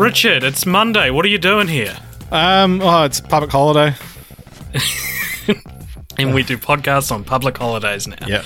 Richard, it's Monday. What are you doing here? Um, oh, it's public holiday. And we do podcasts on public holidays now. Yep.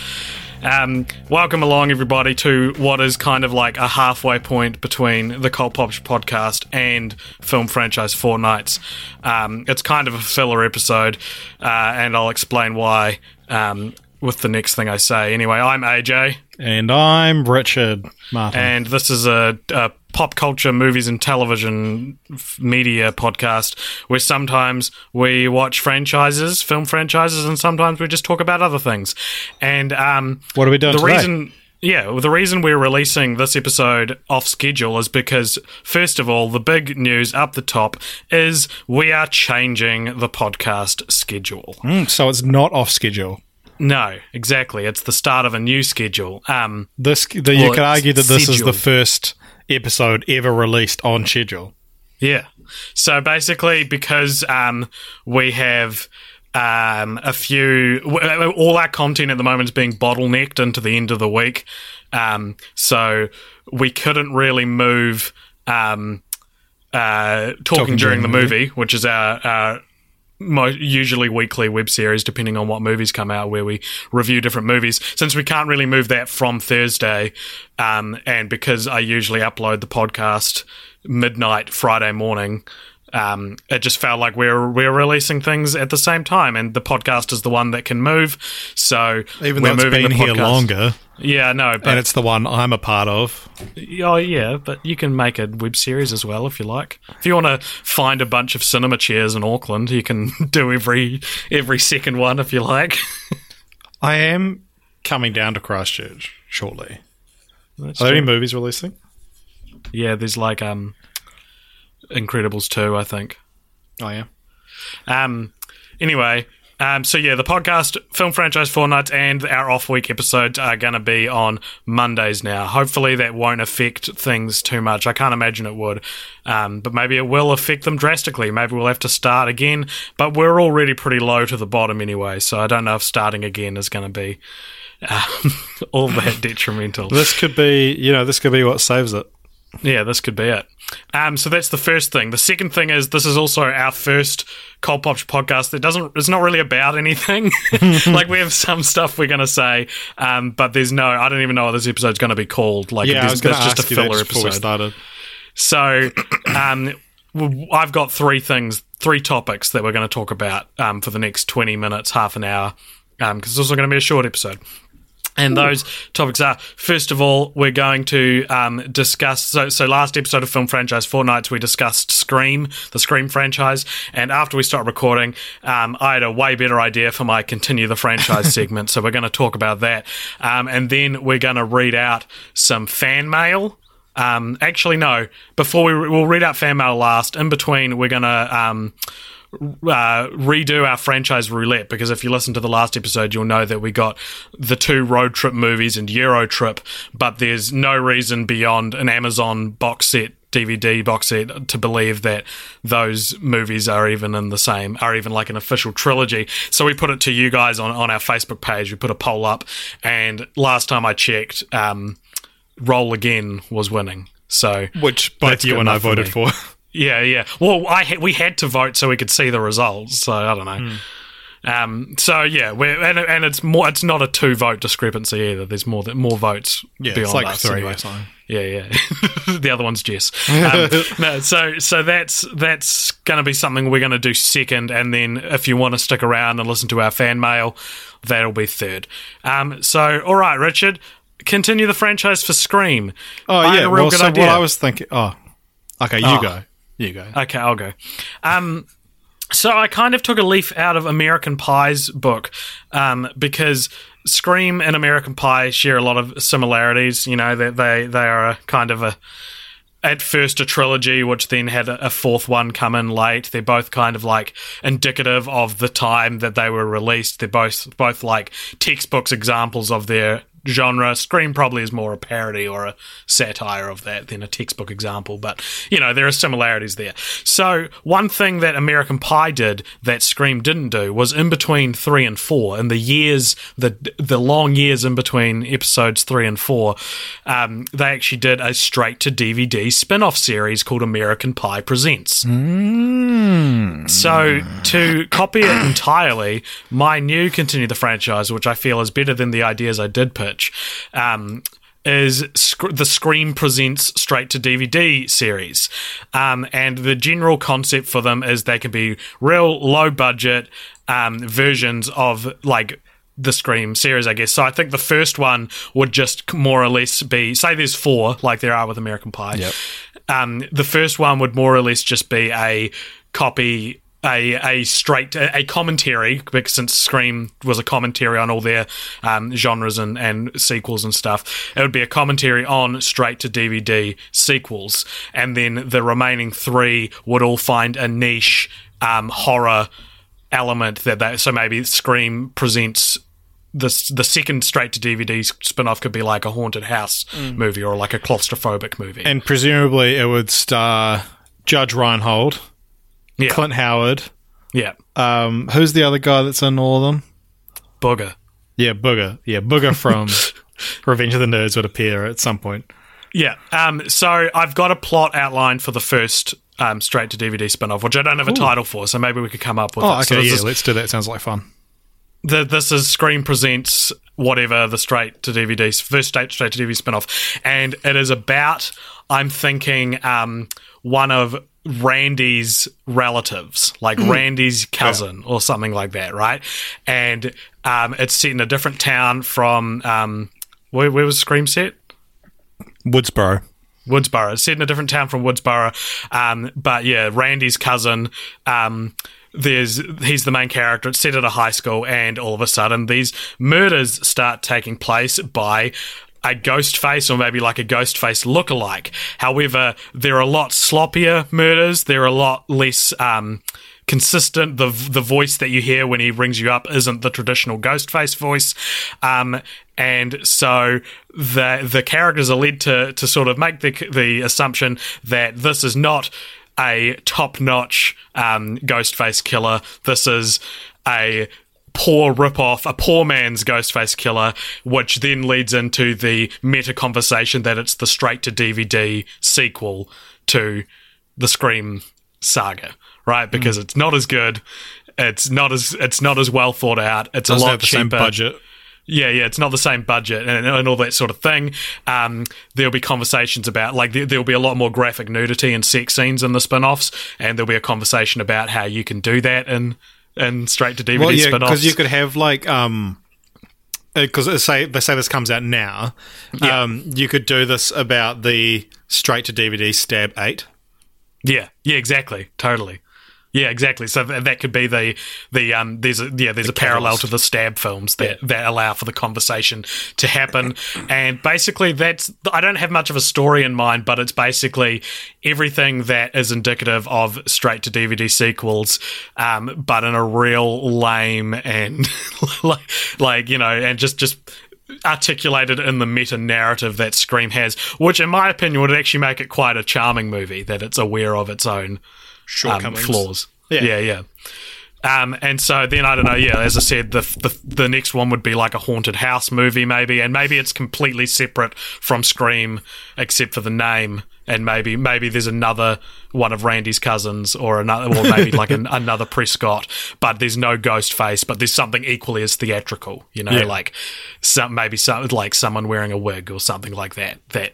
Um, welcome along, everybody, to what is kind of like a halfway point between the Cult Pops podcast and Film Franchise Fortnights. Um, it's kind of a filler episode, uh, and I'll explain why um, with the next thing I say. Anyway, I'm AJ, And I'm Richard Martin. and this is a, a pop culture, movies, and television f- media podcast where sometimes we watch franchises, film franchises, and sometimes we just talk about other things. And um, What are we doing The today? reason. Yeah, well, the reason we're releasing this episode off schedule is because, first of all, the big news up the top is we are changing the podcast schedule. Mm, so it's not off schedule. No, exactly. It's the start of a new schedule. Um, This the, you could argue that this is the first episode ever released on schedule. Yeah. So basically, because um, we have um, a few, all our content at the moment is being bottlenecked into the end of the week. Um, so we couldn't really move um, uh, talking, during, the movie, which is our. our Usually weekly web series, depending on what movies come out, where we review different movies. Since we can't really move that from Thursday, um, and because I usually upload the podcast midnight Friday morning, um, it just felt like we're we're releasing things at the same time, and the podcast is the one that can move. So Even though it's been here longer, Yeah, no, and it's the one I'm a part of. oh yeah, but you can make a web series as well if you like. If you want to find a bunch of cinema chairs in Auckland, you can do every every second one if you like. I am coming down to Christchurch shortly. That's Are there any movies releasing? Yeah, there's like um, Incredibles two, I think. Oh yeah. Um, anyway, um, so yeah, the podcast, Film Franchise Fortnights, and our off week episodes are going to be on Mondays now. Hopefully, that won't affect things too much. I can't imagine it would, um, but maybe it will affect them drastically. Maybe we'll have to start again, but we're already pretty low to the bottom anyway, so I don't know if starting again is going to be um, all that detrimental. This could be, you know, this could be what saves it. Yeah, this could be it. Um, so that's the first thing. The second thing is this is also our first Cold Pops podcast that doesn't. It's not really about anything. like we have some stuff we're going to say, um, but there's no. I don't even know what this episode's going to be called. Like Yeah, I was going just a you that filler just episode. started. So, um, I've got three things, three topics that we're going to talk about um, for the next 20 minutes, half an hour, because it's also going to be a short episode. And those topics are first of all, we're going to um, discuss. So, so last episode of Film Franchise Fortnights, we discussed Scream, the Scream franchise. And after we start recording, um, I had a way better idea for my continue the franchise segment. So we're going to talk about that. Um, and then we're going to read out some fan mail. Um, actually, no. Before we we'll read out fan mail last. In between, we're gonna um, uh, redo our franchise roulette because if you listen to the last episode, you'll know that we got the two road trip movies and Euro Trip, but there's no reason beyond an Amazon box set. DVD box set to believe that those movies are even in the same, are even like an official trilogy. So we put it to you guys on, on our Facebook page. We put a poll up, and last time I checked, um, Roll Again was winning. So Which both you and I enough for voted for. yeah, yeah. Well, I ha- we had to vote so we could see the results. So I don't know. Um, so yeah, we're, and and it's more. It's not a two vote discrepancy either. There's more than more votes Yeah, beyond it's like us. three anyway. Yeah, yeah. the other one's Jess. Um, no, so so that's that's going to be something we're going to do second, and then if you want to stick around and listen to our fan mail, that'll be third. Um, so all right, Richard, continue the franchise for Scream. Oh I yeah, a real well, good so idea. what I was thinking. Oh, okay, you Oh. go. You go. Okay, I'll go. Um, so I kind of took a leaf out of American Pie's book um, because Scream and American Pie share a lot of similarities. You know, they they, they are a kind of a at first a trilogy, which then had a, fourth one come in late. They're both kind of like indicative of the time that they were released. They're both both like textbooks examples of their genre. Scream probably is more a parody or a satire of that than a textbook example, but you know, there are similarities there. So, one thing that American Pie did that Scream didn't do was in between 3 and 4, in the years the the long years in between episodes 3 and 4, um, they actually did a straight to DVD spin-off series called American Pie Presents. So, to copy it entirely, my new continue the franchise, which I feel is better than the ideas I did pitch, um, is Sc- the Scream Presents straight to DVD series. Um, and the general concept for them is they can be real low budget um, versions of like the Scream series, I guess. So I think the first one would just more or less be say there's four, like there are with American Pie. Yep. Um, the first one would more or less just be a copy. A, a straight a, a commentary because since Scream was a commentary on all their um, genres and, and sequels and stuff, it would be a commentary on straight to DVD sequels, and then the remaining three would all find a niche um, horror element that they so maybe Scream presents the the second straight to DVD spin-off could be like a haunted house movie or like a claustrophobic movie. And presumably it would star Judge Reinhold, yeah, Clint Howard. yeah, Um, who's the other guy that's in all of them? booger. Yeah, Booger. Yeah, Booger from Revenge of the Nerds would appear at some point. Yeah. Um. So I've got a plot outline for the first um straight to DVD spin-off, which I don't have a title for, so maybe we could come up with. Oh, it. Okay, this yeah, is- let's do that. Sounds like fun. the, this is Scream presents whatever the straight to DVD first straight straight to DVD spin-off and it is about I'm thinking um, one of Randy's relatives like Randy's cousin or something like that right and um, it's set in a different town from um, where, where was Scream set Woodsboro. Woodsboro. It's set in a different town from Woodsboro. Um, but yeah, Randy's cousin. Um, there's he's the main character. It's set at a high school, and all of a sudden, these murders start taking place by a ghost face or maybe like a ghost face look-alike. However, they're a lot sloppier murders. They're a lot less um, consistent. The the voice that you hear when he rings you up isn't the traditional ghost face voice. Um, and so the the characters are led to to sort of make the the assumption that this is not a top notch um, ghost face killer. This is a poor ripoff, a poor man's Ghostface killer, which then leads into the meta conversation that it's the straight to DVD sequel to the Scream saga, right? Because it's not as good. It's not as it's not as well thought out. It's Doesn't a lot cheaper. same budget. Yeah, yeah, it's not the same budget and, and all that sort of thing. Um, there'll be conversations about, like, there, there'll be a lot more graphic nudity and sex scenes in the spin offs, and there'll be a conversation about how you can do that in, in straight to DVD Well, yeah, spin offs. because you could have like um, because say they say this comes out now. Um, you could do this about the straight to DVD Stab Eight. Yeah, yeah, exactly, totally. Yeah, exactly. So th- that could be the the um. There's a yeah. There's a parallel catalyst. to the stab films that that allow for the conversation to happen, and basically that's. I don't have much of a story in mind, but it's basically everything that is indicative of straight to DVD sequels, um, but in a real lame and like like you know, and just just articulated in the meta narrative that Scream has, which in my opinion would actually make it quite a charming movie that it's aware of its own um, Shortcomings. flaws. Yeah. yeah, yeah. Um, and so then I don't know. Yeah, as I said, the, the the next one would be like a haunted house movie, maybe, and maybe it's completely separate from Scream, except for the name. And maybe maybe there's another one of Randy's cousins, or another, or maybe like an, another Prescott, but there's no ghost face, but there's something equally as theatrical. You know, Yeah. like some maybe some like someone wearing a wig or something like that. That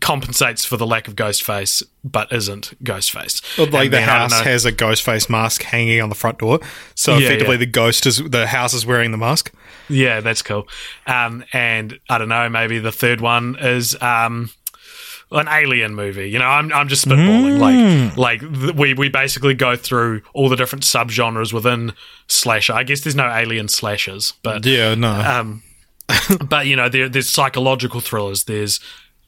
compensates for the lack of ghost face, but isn't ghost face. Like And the then, I don't house know- has a ghost face mask hanging on the front door, so Yeah, effectively yeah. the ghost is the house is wearing the mask. Yeah, that's cool. Um, and I don't know, maybe the third one is um, an alien movie. You know, I'm I'm just spitballing. Like like th- we we basically go through all the different subgenres within slasher. I guess there's no alien slashers, but Yeah, no. um, but you know, there, there's psychological thrillers. There's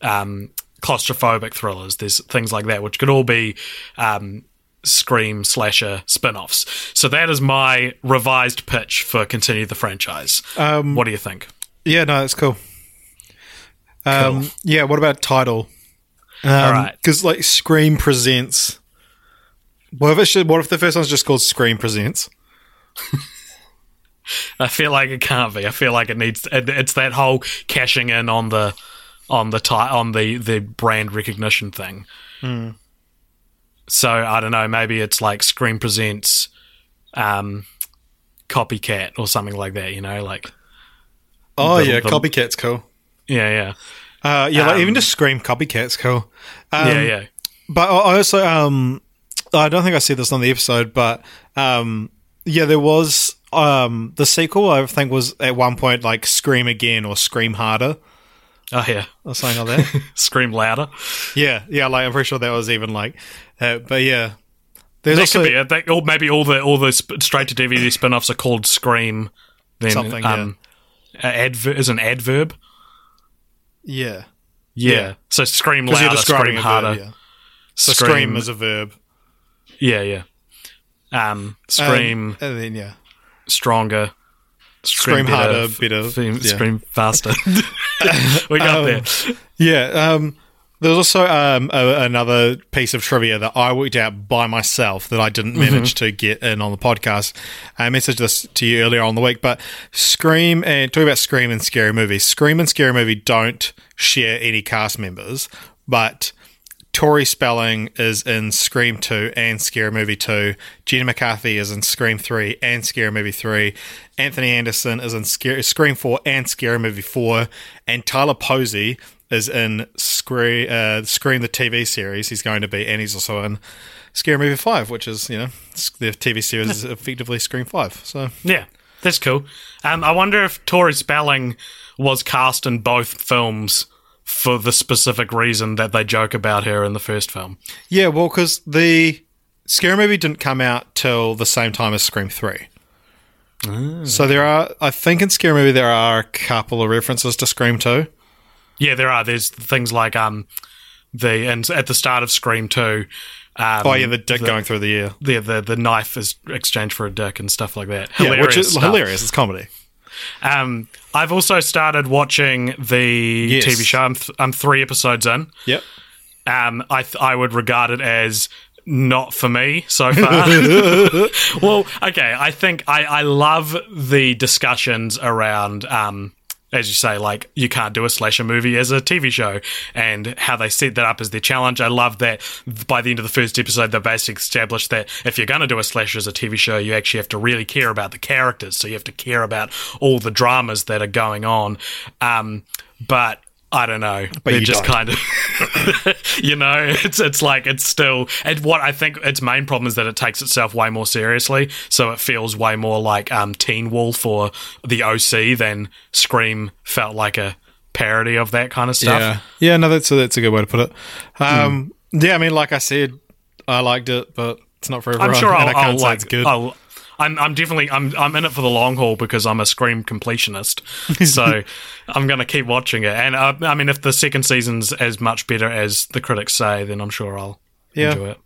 um, claustrophobic thrillers. There's things like that, which could all be um, scream slasher spin-offs. So that is my revised pitch for continue the franchise. Um, what do you think? yeah, no, that's cool. Um, Cool. Yeah, what about title? Um, All right. Because, like, Scream Presents. What if, it should, what if the first one's just called Scream Presents? I feel like it can't be. I feel like it needs. It, it's that whole cashing in on the on the ti- on the the brand recognition thing. So I don't know. Maybe it's like Scream presents um, copycat or something like that. You know, like Oh, The- yeah, the- Copycat's cool. yeah, yeah, Uh, yeah, like, Um, even just Scream Copycat's cool. Um, yeah, yeah. But I I also, um, I don't think I said this on the episode, but um, yeah, there was um, the sequel. I think was at one point like Scream Again or Scream Harder Oh yeah, or something like that. scream louder. yeah, yeah, like I'm pretty sure that was even like, uh, but yeah, there's That also could be. That, or maybe all the all the sp- straight to DVD spin-offs are called Scream. Then Something, um, adver- is an adverb. yeah. Yeah. Yeah. So scream louder, scream harder. verb, yeah. So scream, is a verb. Yeah, yeah. Um, scream Um, and then yeah, stronger. Scream better, harder, better, Scream, yeah. scream faster. we got Um, there. Yeah. Um, there was also um, a, another piece of trivia that I worked out by myself that I didn't manage to get in on the podcast. I messaged this to you earlier on the week, but Scream and talking about Scream and Scary Movie. Scream and Scary Movie don't share any cast members, but Tori Spelling is in Scream 2 and Scary Movie 2. Jenny McCarthy is in Scream 3 and Scary Movie 3. Anthony Anderson is in Scary, Scream 4 and Scary Movie 4. And Tyler Posey is in Scream, uh, Scream the TV series. He's going to be, and he's also in Scary Movie 5, which is, you know, the TV series is effectively Scream 5. So, Yeah, that's cool. Um, I wonder if Tori Spelling was cast in both films for the specific reason that they joke about her in the first film. yeah, well, because the Scary Movie didn't come out till the same time as Scream 3. So there are, I think in Scary Movie there are a couple of references to Scream 2. Yeah, there are. There's things like um, the and at the start of Scream Two. Um, Oh yeah, the dick going through the ear. the, the the knife is exchanged for a dick and stuff like that. Yeah, which is stuff. hilarious. It's comedy. Um, I've also started watching the Yes. TV show. I'm, th- I'm three episodes in. Yep. Um, I th- I would regard it as not for me so far. well, okay. I think I I love the discussions around um. As you say, like you can't do a slasher movie as a TV show, and how they set that up as their challenge. I love that by the end of the first episode, they basically established that if you're going to do a slasher as a TV show, you actually have to really care about the characters. So you have to care about all the dramas that are going on. Um, but I don't know. But They're just don't. kind of, you know, it's it's like it's still. And what I think its main problem is that it takes itself way more seriously, so it feels way more like um, Teen Wolf or the OC than Scream felt like a parody of that kind of stuff. Yeah. Yeah. No, that's a, that's a good way to put it. Um, Yeah. I mean, like I said, I liked it, but it's not for everyone. I'm sure and I'll, I can't I'll say like. it's good. I'll, I'm, I'm definitely I'm I'm in it for the long haul because I'm a Scream completionist, so I'm going to keep watching it. And uh, I mean, if the second season's as much better as the critics say, then I'm sure I'll Yeah. enjoy it.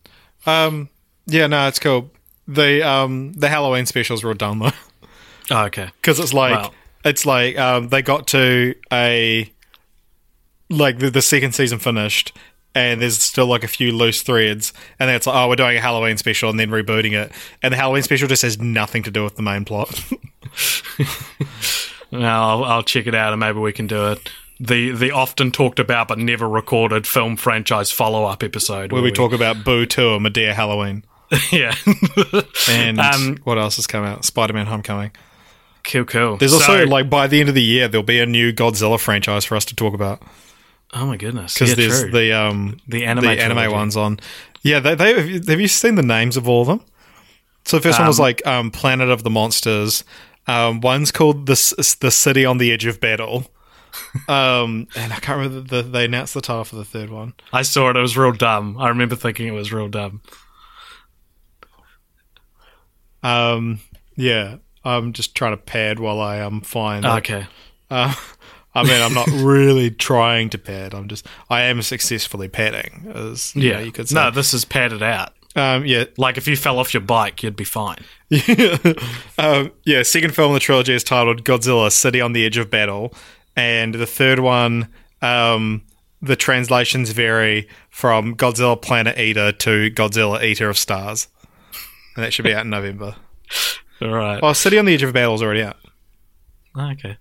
Um, yeah. No, it's cool. The um the Halloween specials were done though, Oh, okay. because it's like Wow. it's like um they got to a like the, the second season finished. And there's still like a few loose threads, and then it's like, oh, we're doing a Halloween special, and then rebooting it, and the Halloween special just has nothing to do with the main plot. No, I'll, I'll check it out and maybe we can do it. The the often talked about but never recorded film franchise follow up episode where we talk about Boo 2 and Madea Halloween. yeah, And Um, what else has come out? Spider Man Homecoming. cool, cool. There's also, So- like, by the end of the year, there'll be a new Godzilla franchise for us to talk about. Oh my goodness, Because yeah, there's true. the um The anime the anime trilogy. ones on. Yeah, they, they have you- seen the names of all of them? So the first one was Um, like um, Planet of the Monsters. Um, one's called the the City on the Edge of Battle. Um, and I can't remember the, the, they announced the title for the third one. I saw it. It was real dumb. I remember thinking it was real dumb. Um, yeah, I'm just trying to pad while I am fine. Okay. Uh, I mean, I'm not really trying to pad. I'm just, I am successfully padding. As, you Yeah, know, you could say. No, this is padded out. Um, yeah, Like if you fell off your bike, you'd be fine. um, yeah. Second film in the trilogy is titled Godzilla: City on the Edge of Battle, and the third one, um, the translations vary from Godzilla Planet Eater to Godzilla Eater of Stars, and that should be out in November. All right. Well, City on the Edge of Battle is already out. Okay.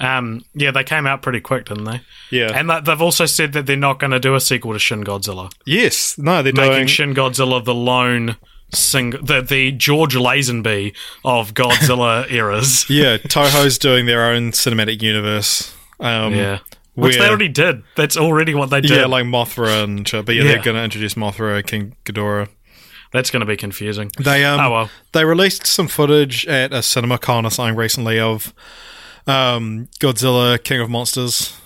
Um, yeah, they came out pretty quick, didn't they? Yeah. And th- they've also said that they're not going to do a sequel to Shin Godzilla, yes. No, they're making doing. Shin Godzilla the lone single, the the George Lazenby of Godzilla eras. yeah, Toho's doing their own cinematic universe. Um, Yeah, which they already did. That's already what they did. Yeah, like Mothra and shit. But yeah, Yeah. they're going to introduce Mothra, King Ghidorah. That's going to be confusing. They um Oh, well. they released some footage at a cinema con or something recently of um Godzilla King of Monsters.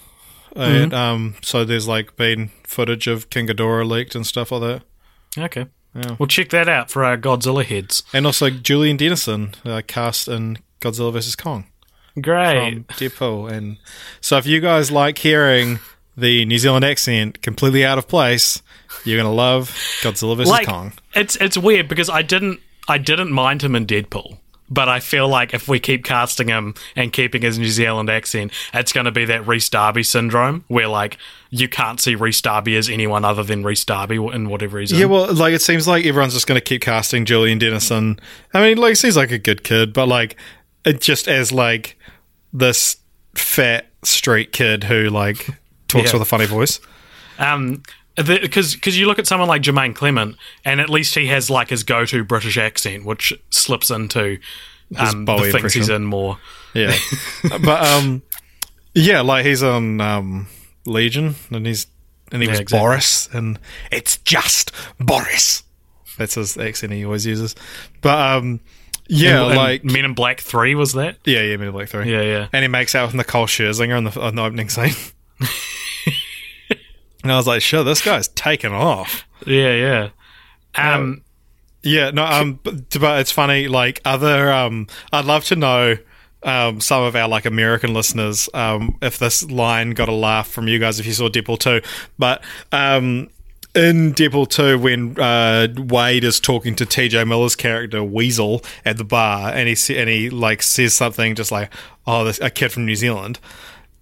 Mm-hmm. And, um so there's like been footage of King Ghidorah leaked and stuff like that. Okay. Well, check that out for our Godzilla heads. And also Julian Dennison uh, cast in Godzilla vs Kong Great. Deadpool. And so if you guys like hearing the New Zealand accent completely out of place, you're gonna love Godzilla vs like Kong. it's it's weird because I didn't I didn't mind him in Deadpool. But I feel like if we keep casting him and keeping his New Zealand accent, it's going to be that Rhys Darby syndrome, where like you can't see Rhys Darby as anyone other than Rhys Darby in whatever he's in. Yeah, well, like it seems like everyone's just going to keep casting Julian Dennison. I mean, like, seems like a good kid, but like, it just as like this fat street kid who like talks Yeah. with a funny voice. Um, because because you look at someone like Jermaine Clement, and at least he has like his go-to British accent, which slips into um, the things impression. he's in more. Yeah, but um, yeah, like he's on um Legion, and he's and he Yeah, was exactly. Boris, and it's just Boris. That's his accent he always uses. But um, yeah, And like Men in Black Three was that? yeah, yeah, Men in Black Three. Yeah, yeah. and he makes out with Nicole Scherzinger on the, on the opening scene. and I was like, sure, this guy's taken off. Yeah, yeah. Um, Yeah, no, um, but, but it's funny. Like other, um, I'd love to know, um, some of our like American listeners, um, if this line got a laugh from you guys if you saw Deadpool two, but um. In Deadpool 2, when uh, Wade is talking to TJ Miller's character Weasel at the bar, and he and he like says something just like, "Oh, this, a kid from New Zealand."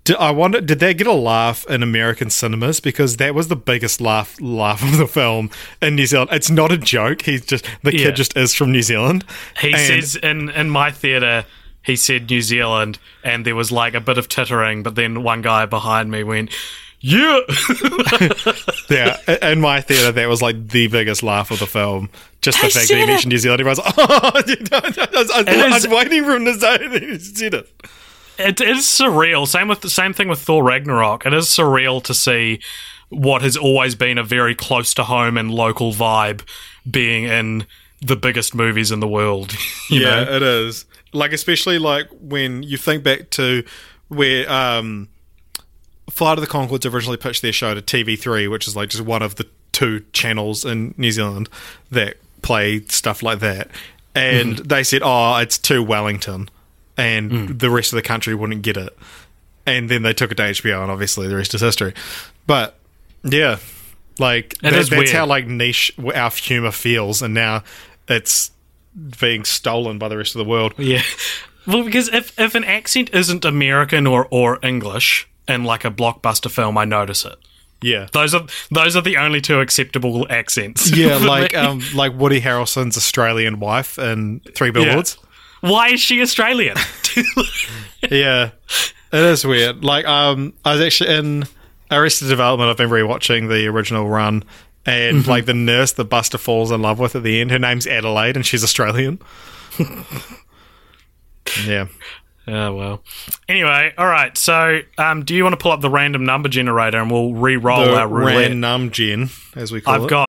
Did, I wonder, did that get a laugh in American cinemas? Because that was the biggest laugh laugh of the film in New Zealand. It's not a joke. He's just the Yeah. kid just is from New Zealand. He And- says in in my theater, he said New Zealand, and there was like a bit of tittering, but then one guy behind me went, "Yeah." yeah, in my theater, that was like the biggest laugh of the film. Just the They fact that he mentioned New Zealand. Everyone's like, "Oh, I was, I was- I was is- waiting for him to say that he said it." It is surreal. Same with the same thing with Thor Ragnarok. It is surreal to see what has always been a very close to home and local vibe being in the biggest movies in the world. You yeah, know? it is. Like especially like when you think back to where um Flight of the Conchords originally pitched their show to TV3, which is like just one of the two channels in New Zealand that play stuff like that. And they said, "Oh, it's too Wellington." And the rest of the country wouldn't get it. And then they took it to HBO and obviously the rest is history. But yeah, like that- that's weird. how like niche our humor feels and now it's being stolen by the rest of the world. Yeah. Well, because if if an accent isn't American or, or English in like a blockbuster film, I notice it. Yeah. Those are those are the only two acceptable accents. Yeah, like me. um like Woody Harrelson's Australian wife in Three Billboards. Why is she Australian? Yeah. It is weird. Like um I was actually in Arrested Development, I've been rewatching the original run and like the nurse that Buster falls in love with at the end, her name's Adelaide and she's Australian. yeah. oh well. Anyway, all right. So, um, do you want to pull up the random number generator and we'll re-roll The our roulette? random gen, as we call I've it. got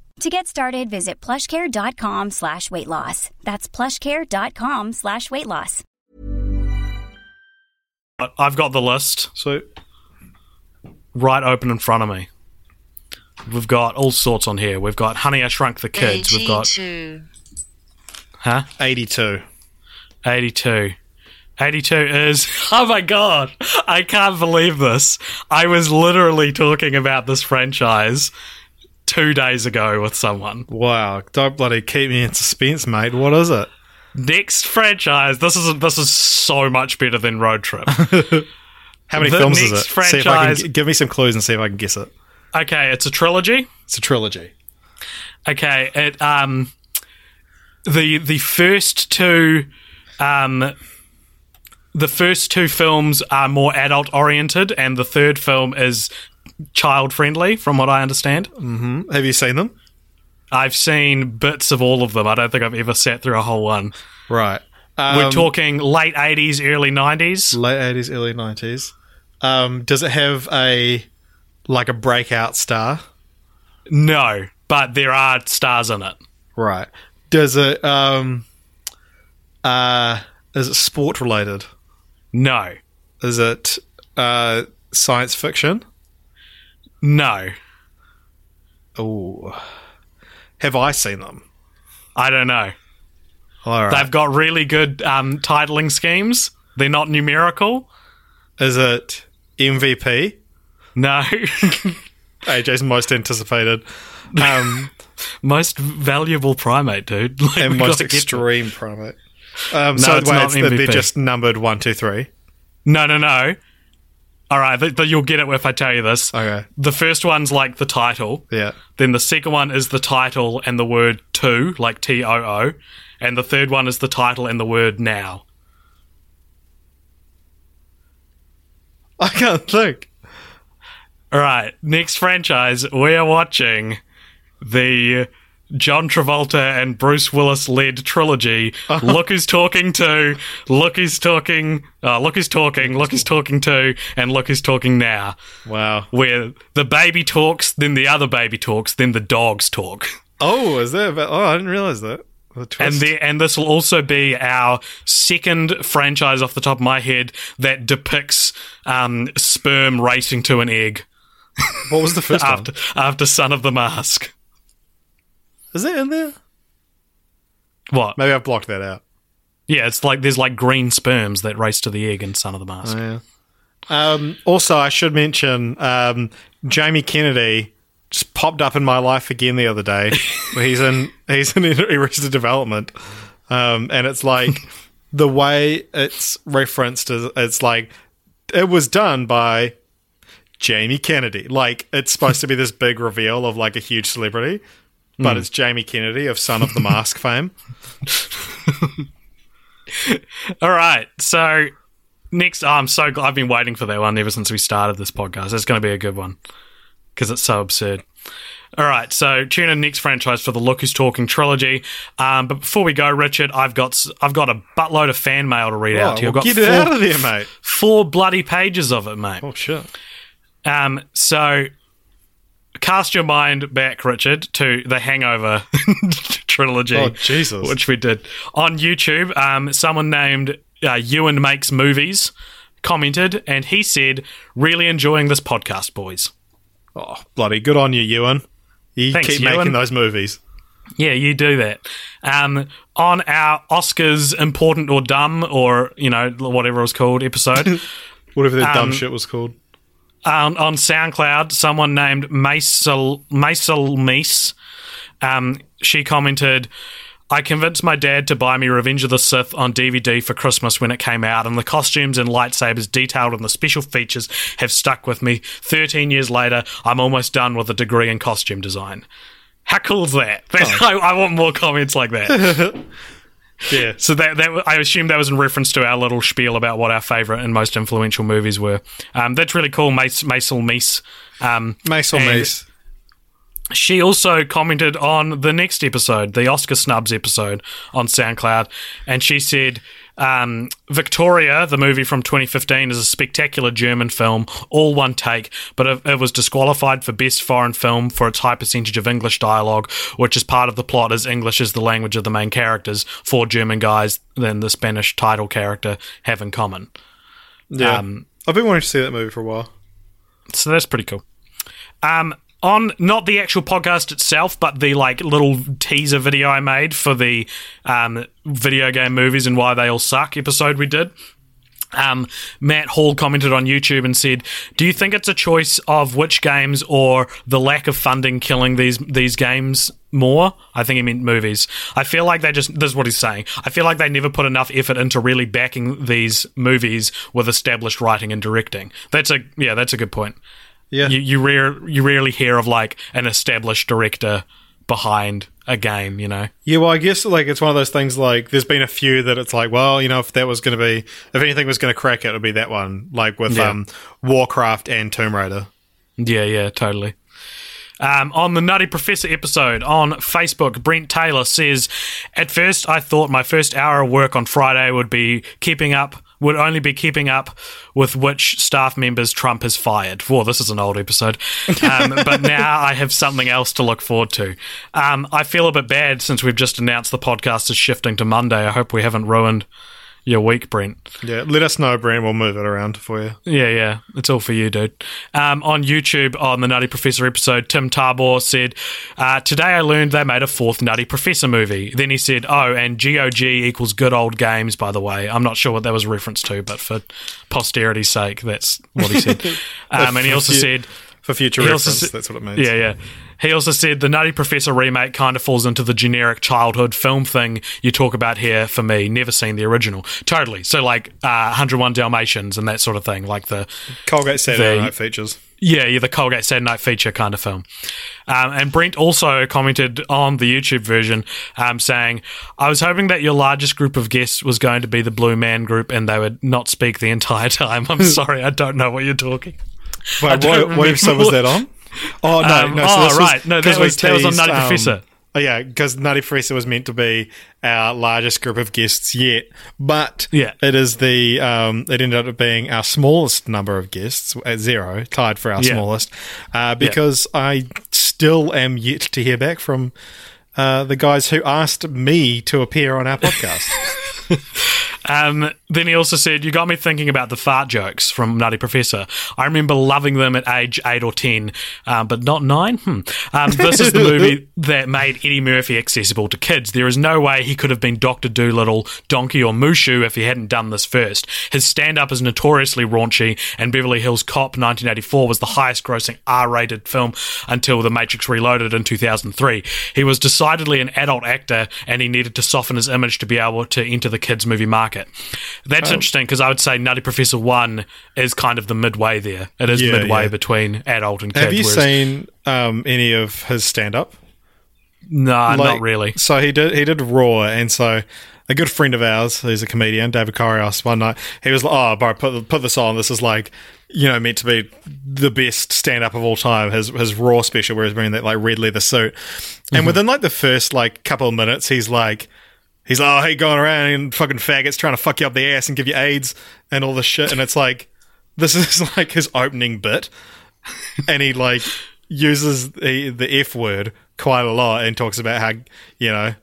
To get started, visit plushcare.com slash weight loss. That's plushcare.com slash weight loss. I've got the list So right open in front of me. We've got all sorts on here. We've got Honey, I Shrunk the Kids. We've got, 82. huh? 82. 82. 82 is, oh my god, I can't believe this. I was literally talking about this franchise two days ago with someone. Wow. Don't bloody keep me in suspense, mate. What is it? Next franchise, this is this is so much better than Road Trip. How many The films is it? next See if I can franchise- give me some clues and see if I can guess it. okay, it's a trilogy. It's a trilogy. Okay, it um the the first two um the first two films are more adult oriented and the third film is child friendly from what I understand. Have you seen them? I've seen bits of all of them. I don't think I've ever sat through a whole one. Right. Um, We're talking late 80s, early 90s. late 80s, early 90s. Um, does it have a like a breakout star? No, but there are stars in it. Right. Does it um uh is it sport related? No. Is it uh science fiction? No. Oh. Have I seen them? I don't know. All right. They've got really good um, titling schemes. They're not numerical. Is it MVP? No. AJ's most anticipated. Um most valuable primate, dude. Like, and most gotta get them. extreme primate. Um, No, so it's wait, not it's- they're just numbered one, two, three. No, no, no. All right, th- th- you'll get it if I tell you this. Okay. The first one's like the title. Yeah. Then the second one is the title and the word to, like T O O. And the third one is the title and the word now. I can't think. All right, next franchise, we are watching the John Travolta and Bruce Willis led trilogy. Look who's talking to, look who's talking, uh, look who's talking, look who's talking to, and look who's talking now. Wow. Where the baby talks, then the other baby talks, then the dogs talk. Oh, is that? About, oh, I didn't realize that. And the, and this will also be our second franchise off the top of my head that depicts um, sperm racing to an egg what was the first after one? after Son of the Mask. Is that in there? What? Maybe I've blocked that out. Yeah, it's like there's like green sperms that race to the egg in Son of the Mask. Yeah. Um, also, I should mention um, Jamie Kennedy just popped up in my life again the other day. he's in he's in Arrested Development, um, and it's like the way it's referenced is it's like it was done by Jamie Kennedy. Like it's supposed to be this big reveal of like a huge celebrity, but it's Jamie Kennedy of Son of the Mask fame. All right, so next, oh, I'm so glad I've been waiting for that one ever since we started this podcast. It's going to be a good one because it's so absurd. All right, so tune in next franchise for the Look Who's Talking trilogy. Um, but before we go, Richard, I've got I've got a buttload of fan mail to read out Oh, to you. I've well, got get it out of there, mate. four bloody pages of it, mate. Oh shit. Um, so cast your mind back, Richard, to the Hangover trilogy. Oh, Jesus. Which we did on YouTube. Um, someone named uh, Ewan Makes Movies commented, and he said, "Really enjoying this podcast, boys." Oh, bloody good on you, Ewan. You Thanks, keep Ewan. making those movies. Yeah, you do that. Um, on our Oscars important or dumb or you know whatever it was called episode. Whatever dumb Um, shit was called. On, on SoundCloud, someone named Maisel Maisel Meese, um, she commented, "I convinced my dad to buy me Revenge of the Sith on DVD for Christmas when it came out, and the costumes and lightsabers detailed in the special features have stuck with me. Thirteen years later, I'm almost done with a degree in costume design." How cool is that? I, I want more comments like that. Yeah. So that that I assume that was in reference to our little spiel about what our favourite and most influential movies were. Um, that's really cool, Mace, Maisel Meese. Um, and- Mace. she also commented on the next episode, the Oscar snubs episode on SoundCloud, and she said, um, Victoria, the movie from 2015, is a spectacular German film, all one take, but it, it, was disqualified for Best Foreign Film for its high percentage of English dialogue, which is part of the plot as English is the language of the main characters, four German guys, then the Spanish title character have in common. Yeah. Um, I've been wanting to see that movie for a while. So that's pretty cool. Um, on not the actual podcast itself, but the like little teaser video I made for the um, video game movies and why they all suck episode we did. Um, Matt Hall commented on YouTube and said, "Do you think it's a choice of which games or the lack of funding killing these these games more?" I think he meant movies. I feel like they just this is what he's saying. I feel like they never put enough effort into really backing these movies with established writing and directing. That's a yeah, that's a good point. Yeah, you you rare you rarely hear of like an established director behind a game, you know. Yeah, well, I guess like it's one of those things. Like, there's been a few that it's like, well, you know, if that was going to be, if anything was going to crack it, it would be that one. Like with yeah. um, Warcraft and Tomb Raider. Yeah, yeah, totally. Um, on the Nutty Professor episode on Facebook, Brent Taylor says, At first, I thought my first hour of work on Friday would be keeping up would only be keeping up with which staff members Trump has fired. Well, this is an old episode. Um, but now I have something else to look forward to. Um, I feel a bit bad since we've just announced the podcast is shifting to Monday. I hope we haven't ruined your week, Brent. Yeah, let us know, Brent. We'll move it around for you. Yeah, yeah. It's all for you, dude. Um, on YouTube, on the Nutty Professor episode, Tim Tabor said, uh, Today I learned they made a fourth Nutty Professor movie. Then he said, Oh, and GOG equals good old games, by the way. I'm not sure what that was a reference to, but for posterity's sake, that's what he said. um, and he also said, For future reference, said, that's what it means. Yeah, yeah. He also said the Nutty Professor remake kind of falls into the generic childhood film thing you talk about here for me. Never seen the original. Totally. So, like uh, 101 Dalmatians and that sort of thing. Like the Colgate Saturday the, Night features. Yeah, yeah, the Colgate Saturday Night feature kind of film. Um, and Brent also commented on the YouTube version um, saying, I was hoping that your largest group of guests was going to be the Blue Man Group and they would not speak the entire time. I'm sorry, I don't know what you're talking. Wait, what, what episode was that on? Oh no, um, no. So oh right, no, that was, that was on Nutty um, Professor. Oh yeah, because Nutty Professor was meant to be our largest group of guests yet, but yeah. it is the um, it ended up being our smallest number of guests at zero, tied for our yeah. smallest, uh, because yeah. I still am yet to hear back from uh, the guys who asked me to appear on our podcast. Um, then he also said, You got me thinking about the fart jokes from Nutty Professor. I remember loving them at age 8 or 10, um, but not 9. Hmm. Um, this is the movie that made Eddie Murphy accessible to kids. There is no way he could have been Dr. Dolittle, Donkey, or Mushu if he hadn't done this first. His stand up is notoriously raunchy, and Beverly Hills Cop 1984 was the highest grossing R rated film until The Matrix Reloaded in 2003. He was decidedly an adult actor, and he needed to soften his image to be able to enter the kids' movie market market. That's oh. interesting because I would say Nutty Professor One is kind of the midway there. It is yeah, midway yeah. between adult and kids. Have you seen um, any of his stand up? No, like, not really. So he did he did Raw, and so a good friend of ours, who's a comedian, David Corios, one night he was like, "Oh, bro, put put this on. This is like." You know, meant to be the best stand up of all time. His his raw special, where he's wearing that like red leather suit, and mm-hmm. within like the first like couple of minutes, he's like, he's like, oh, hey, going around and fucking faggots trying to fuck you up the ass and give you AIDS and all this shit. And it's like, this is like his opening bit. and he like uses the, the F word quite a lot and talks about how, you know,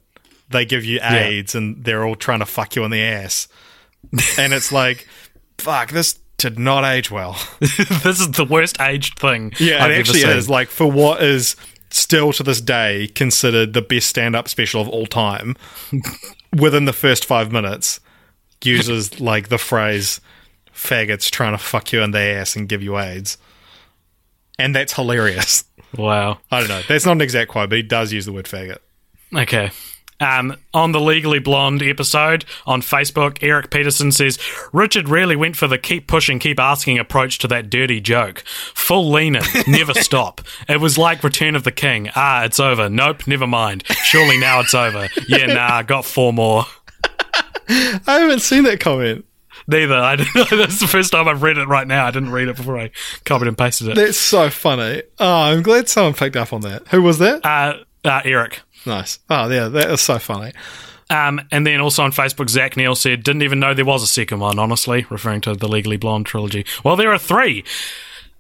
they give you AIDS yeah. and they're all trying to fuck you in the ass. and it's like, fuck, this did not age well. this is the worst aged thing. Yeah, I've it actually is. Like, for what is still to this day considered the best stand up special of all time, within the first five minutes, uses like the phrase faggots trying to fuck you in the ass and give you AIDS. And that's hilarious. Wow. I don't know. That's not an exact quote, but he does use the word faggot. Okay. Um, on the Legally Blonde episode on Facebook, Eric Peterson says Richard really went for the keep pushing, keep asking approach to that dirty joke. Full lean in, never stop. It was like Return of the King. Ah, it's over. Nope, never mind. Surely now it's over. Yeah, nah, got four more. I haven't seen that comment. Neither. I that's the first time I've read it right now. I didn't read it before I copied and pasted it. That's so funny. Oh, I'm glad someone picked up on that. Who was that? Uh, uh, Eric. Nice. Oh, yeah, that is so funny. Um, and then also on Facebook, Zach Neal said, didn't even know there was a second one, honestly, referring to the Legally Blonde trilogy. Well, there are three.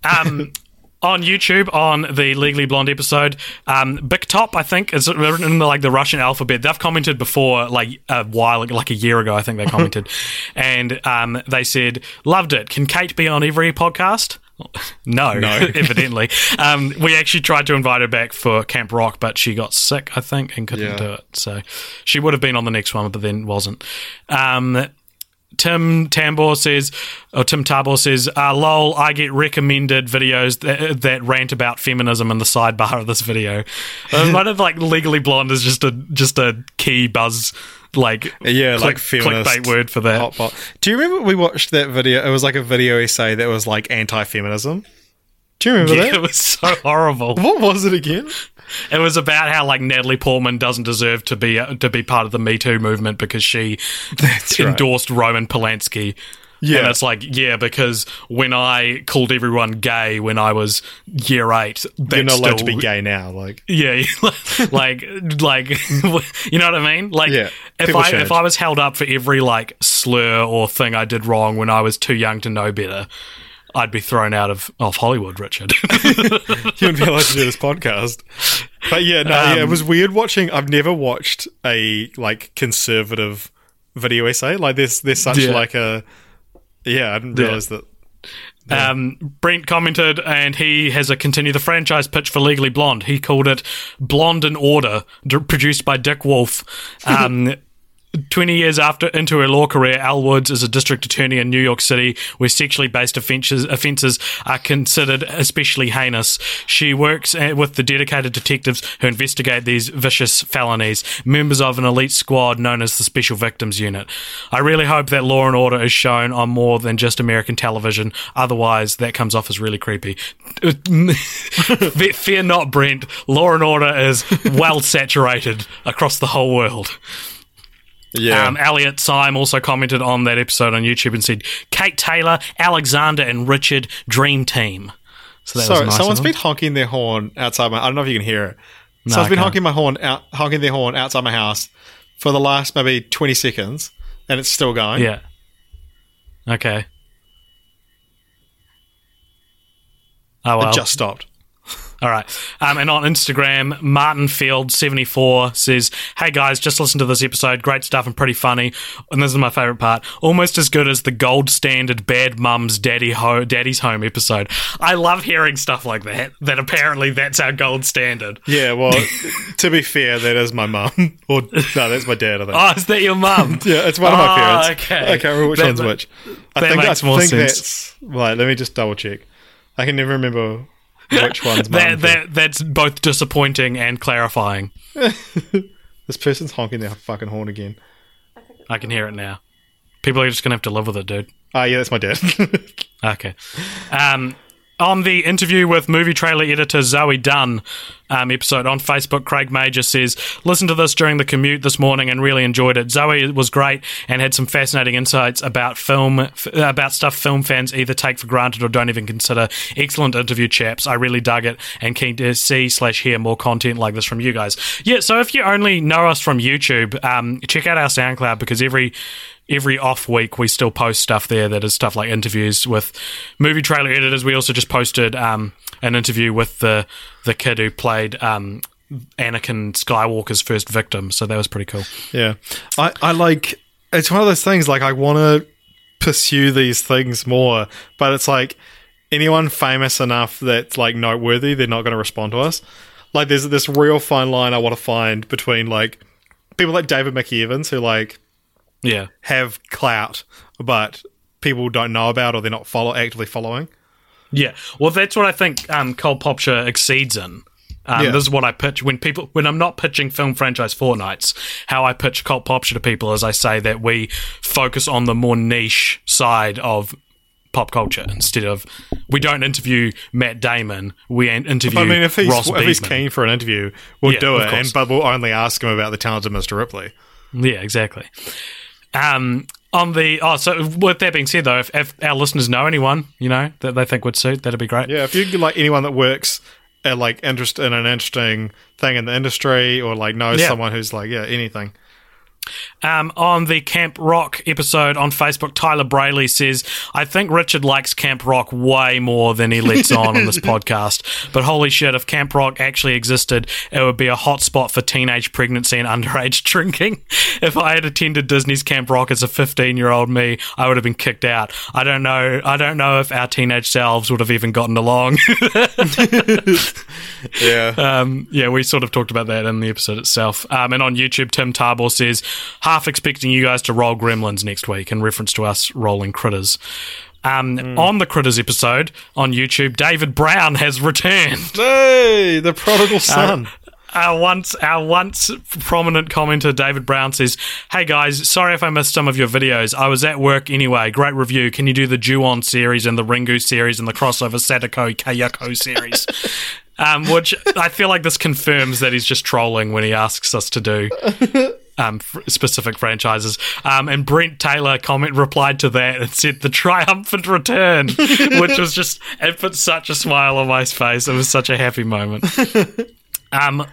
Um, on YouTube, on the Legally Blonde episode, um, Big Top, I think, is written in the, like the Russian alphabet. They've commented before, like a while, like a year ago, I think they commented, and um, they said loved it. Can Kate be on every podcast? No, No. evidently. Um, we actually tried to invite her back for Camp Rock, but she got sick, I think, and couldn't Yeah. do it. So she would have been on the next one, but then wasn't. Um, Tim Tambor says, or Tim Tabor says, uh, lol, I get recommended videos that, that rant about feminism in the sidebar of this video. Uh, one of like Legally Blonde is just a just a key buzz, like Yeah, click- like feminist clickbait word for that. Hot pot. Do you remember we watched that video? It was like a video essay that was like anti-feminism. Do you remember Yeah, that? it was so horrible. What was it again? It was about how like Natalie Portman doesn't deserve to be uh, to be part of the Me Too movement because she That's right. endorsed Roman Polanski. Yeah. And it's like, yeah, because when I called everyone gay when I was year eight, that's You're not allowed still, to be gay now. Like, Yeah, like, like, you know what I mean? Like, Yeah, if I change. if I was held up for every like slur or thing I did wrong when I was too young to know better, I'd be thrown out of off Hollywood, Richard. you wouldn't be allowed to do this podcast. But yeah, no, yeah, it Um, was weird watching. I've never watched a like conservative video essay. Like, there's there's such Yeah. like a yeah. I didn't Yeah. realize that. Um, Brent commented, and he has a continue the franchise pitch for Legally Blonde. He called it Blonde in Order, d- produced by Dick Wolf. Um, 20 years after into her law career, Elle Woods is a district attorney in New York City where sexually based offences, offences are considered especially heinous. She works with the dedicated detectives who investigate these vicious felonies, members of an elite squad known as the Special Victims Unit. I really hope that Law and Order is shown on more than just American television, otherwise, that comes off as really creepy. Fear not, Brent. Law and Order is well saturated across the whole world. Yeah, Um, Elliot Syme also commented on that episode on YouTube and said, Kate Taylor, Alexander, and Richard, Dream Team. So that was Sorry, nice. someone's been honking their horn outside my. I don't know if you can hear it. No, someone's I been honking my horn out, honking their horn outside my house for the last maybe twenty seconds, and it's still going. Yeah. Okay. Oh, well. it just stopped. All right. Um, and on Instagram, Martin Field seventy four says, "Hey guys, just listen to this episode. Great stuff and pretty funny. And this is my favorite part. Almost as good as the gold standard Bad Mums Daddy Ho- Daddy's Home episode. I love hearing stuff like that. That apparently that's our gold standard. Yeah, well, to be fair, that is my mum. Or no, that's my dad. I think. Oh, is that your mum? yeah, it's one of my Oh, parents. okay. I can't remember which That- one's which. I that think makes I more think sense. that's right. Let me just double check. I can never remember which one's that, that that's both disappointing and clarifying. This person's honking their fucking horn again. I can hear it now. People are just gonna have to live with it, dude. Ah, yeah, that's my dad. Okay. Um, on the interview with movie trailer editor Zoe Dunn um, episode on Facebook, Craig Major says, Listen to this during the commute this morning and really enjoyed it. Zoe was great and had some fascinating insights about film, f- about stuff film fans either take for granted or don't even consider. Excellent interview, chaps. I really dug it and keen to see slash hear more content like this from you guys. Yeah, so if you only know us from YouTube, um, check out our SoundCloud because every every off week we still post stuff there that is stuff like interviews with movie trailer editors. We also just posted um, an interview with the the kid who played um, Anakin Skywalker's first victim. So that was pretty cool. yeah, I, I like. It's one of those things. Like I want to pursue these things more, but it's like anyone famous enough that's like noteworthy, they're not going to respond to us. Like there's this real fine line I want to find between like people like David Mickey Evans who like Yeah, have clout, but people don't know about or they're not follow actively following. Yeah. Well, that's what I think um, Cult Popture exceeds in. Um, Yeah. This is what I pitch when people when I'm not pitching film franchise fortnights. How I pitch Cult Popture to people is I say that we focus on the more niche side of pop culture instead of we don't interview Matt Damon. We interview I mean, if he's Ross if he's keen for an interview, we'll Yeah, do it, and but we'll only ask him about the talented Mr. Ripley. Yeah, exactly. Um, on the oh, so with that being said, though, if, if our listeners know anyone you know that they think would suit, that'd be great. Yeah, if you like anyone that works at like interest in an interesting thing in the industry or like knows Yeah. someone who's like yeah anything. Um, on the Camp Rock episode on Facebook, Tyler Brayley says, I think Richard likes Camp Rock way more than he lets on on this podcast. But holy shit, if Camp Rock actually existed, it would be a hot spot for teenage pregnancy and underage drinking. If I had attended Disney's Camp Rock as a 15 year old me, I would have been kicked out. I don't know. I don't know if our teenage selves would have even gotten along. Yeah. Um, yeah, we sort of talked about that in the episode itself. Um, and on YouTube, Tim Tarbor says, half expecting you guys to roll Gremlins next week in reference to us rolling Critters. Um, On the Critters episode on YouTube, David Brown has returned. hey, the prodigal son. Our once our once prominent commenter David Brown says, "Hey guys, sorry if I missed some of your videos. I was at work anyway. Great review. Can you do the Ju-on series and the Ringu series and the crossover Sadako Kayako series?" um, which I feel like this confirms that he's just trolling when he asks us to do um, f- specific franchises. Um, and Brent Taylor comment replied to that and said the triumphant return, which was just it put such a smile on my face. It was such a happy moment. Um,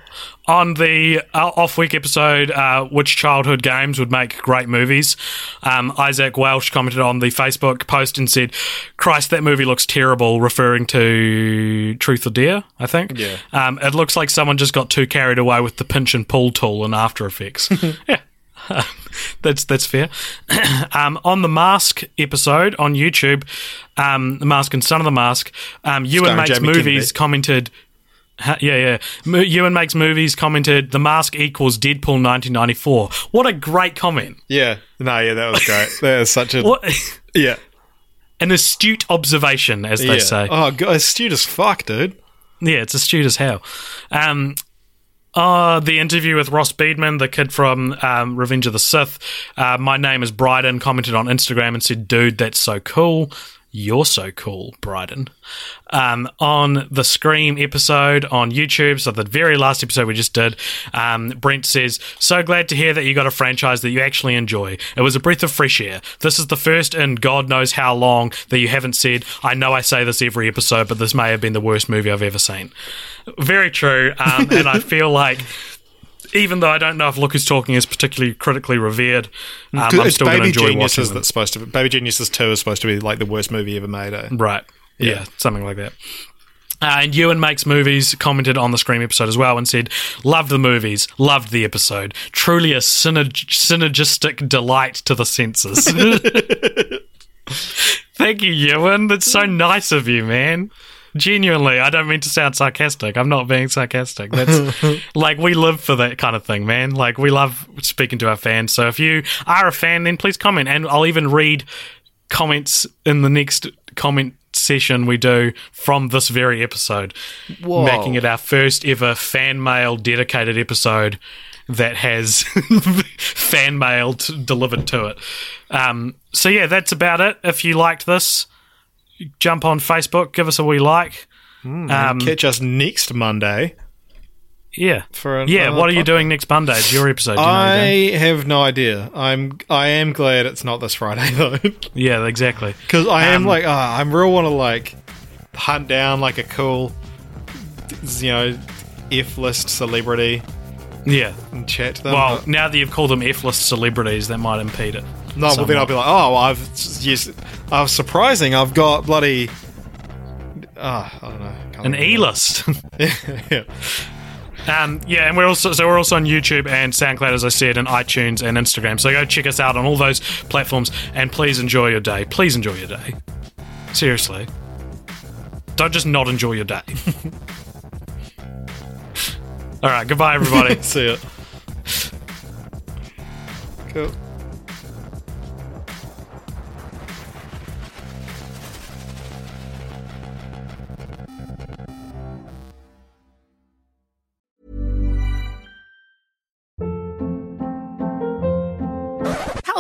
on the uh, off week episode, uh, which childhood games would make great movies? Um, Isaac Welsh commented on the Facebook post and said, "Christ, that movie looks terrible," referring to Truth or Dare, I think. Yeah. Um, it looks like someone just got too carried away with the pinch and pull tool in After Effects. yeah. that's that's fair. um, on the Mask episode on YouTube, um, the Mask and Son of the Mask, um, Ewan Starring makes Jamie movies. Kennedy. Commented, yeah, yeah. Ewan makes movies. Commented, "The Mask equals Deadpool 1994." What a great comment! Yeah. No, yeah, that was great. that is such a What yeah. an astute observation, as they yeah. say. Oh, god, astute as fuck, dude. Yeah, it's astute as hell. Um, uh, the interview with Ross Beadman, the kid from um, Revenge of the Sith. Uh, my name is Bryden. Commented on Instagram and said, "Dude, that's so cool. You're so cool, Bryden." Um, on the Scream episode on YouTube, so the very last episode we just did, um, Brent says, "So glad to hear that you got a franchise that you actually enjoy. It was a breath of fresh air. This is the first in God knows how long that you haven't said. I know I say this every episode, but this may have been the worst movie I've ever seen." Very true, um, and I feel like. Even though I don't know if Look Who's Talking is particularly critically revered, um, I'm still going to Baby enjoy watching Geniuses them. that's supposed to be Baby Geniuses 2 is supposed to be like the worst movie ever made. Eh? Right. Yeah, Yeah. something like that. Uh, and Ewan Makes Movies commented on the Scream episode as well and said, Loved the movies, loved the episode. Truly a synerg- synergistic delight to the senses. Thank you, Ewan. That's so nice of you, man. Genuinely, I don't mean to sound sarcastic. I'm not being sarcastic. That's like we live for that kind of thing, man. Like we love speaking to our fans. So if you are a fan, then please comment, and I'll even read comments in the next comment session we do from this very episode, making it our first ever fan mail dedicated episode that has fan mail t- delivered to it. Um, so yeah, that's about it. If you liked this, jump on Facebook, give us a wee like. Um, Catch us next Monday yeah, for an, yeah. What are you doing next Monday? It's your episode. Do you I you're have no idea. I'm I am glad it's not this Friday though, yeah, exactly. because I am Um, like ah, I real want to like hunt down like a cool, you know, F list celebrity Yeah. and chat to them. Well, now that you've called them F-list celebrities, that might impede it. No, well then I'll be like, oh, well, I've yes, I'm surprising. I've got bloody. Ah, I don't know. Can't An remember. E-list. yeah. Um, yeah, and we're also so we're also on YouTube and SoundCloud, as I said, and iTunes and Instagram. So go check us out on all those platforms, and please enjoy your day. Please enjoy your day. Seriously, don't just not enjoy your day. all right, goodbye, everybody. See it. Cool.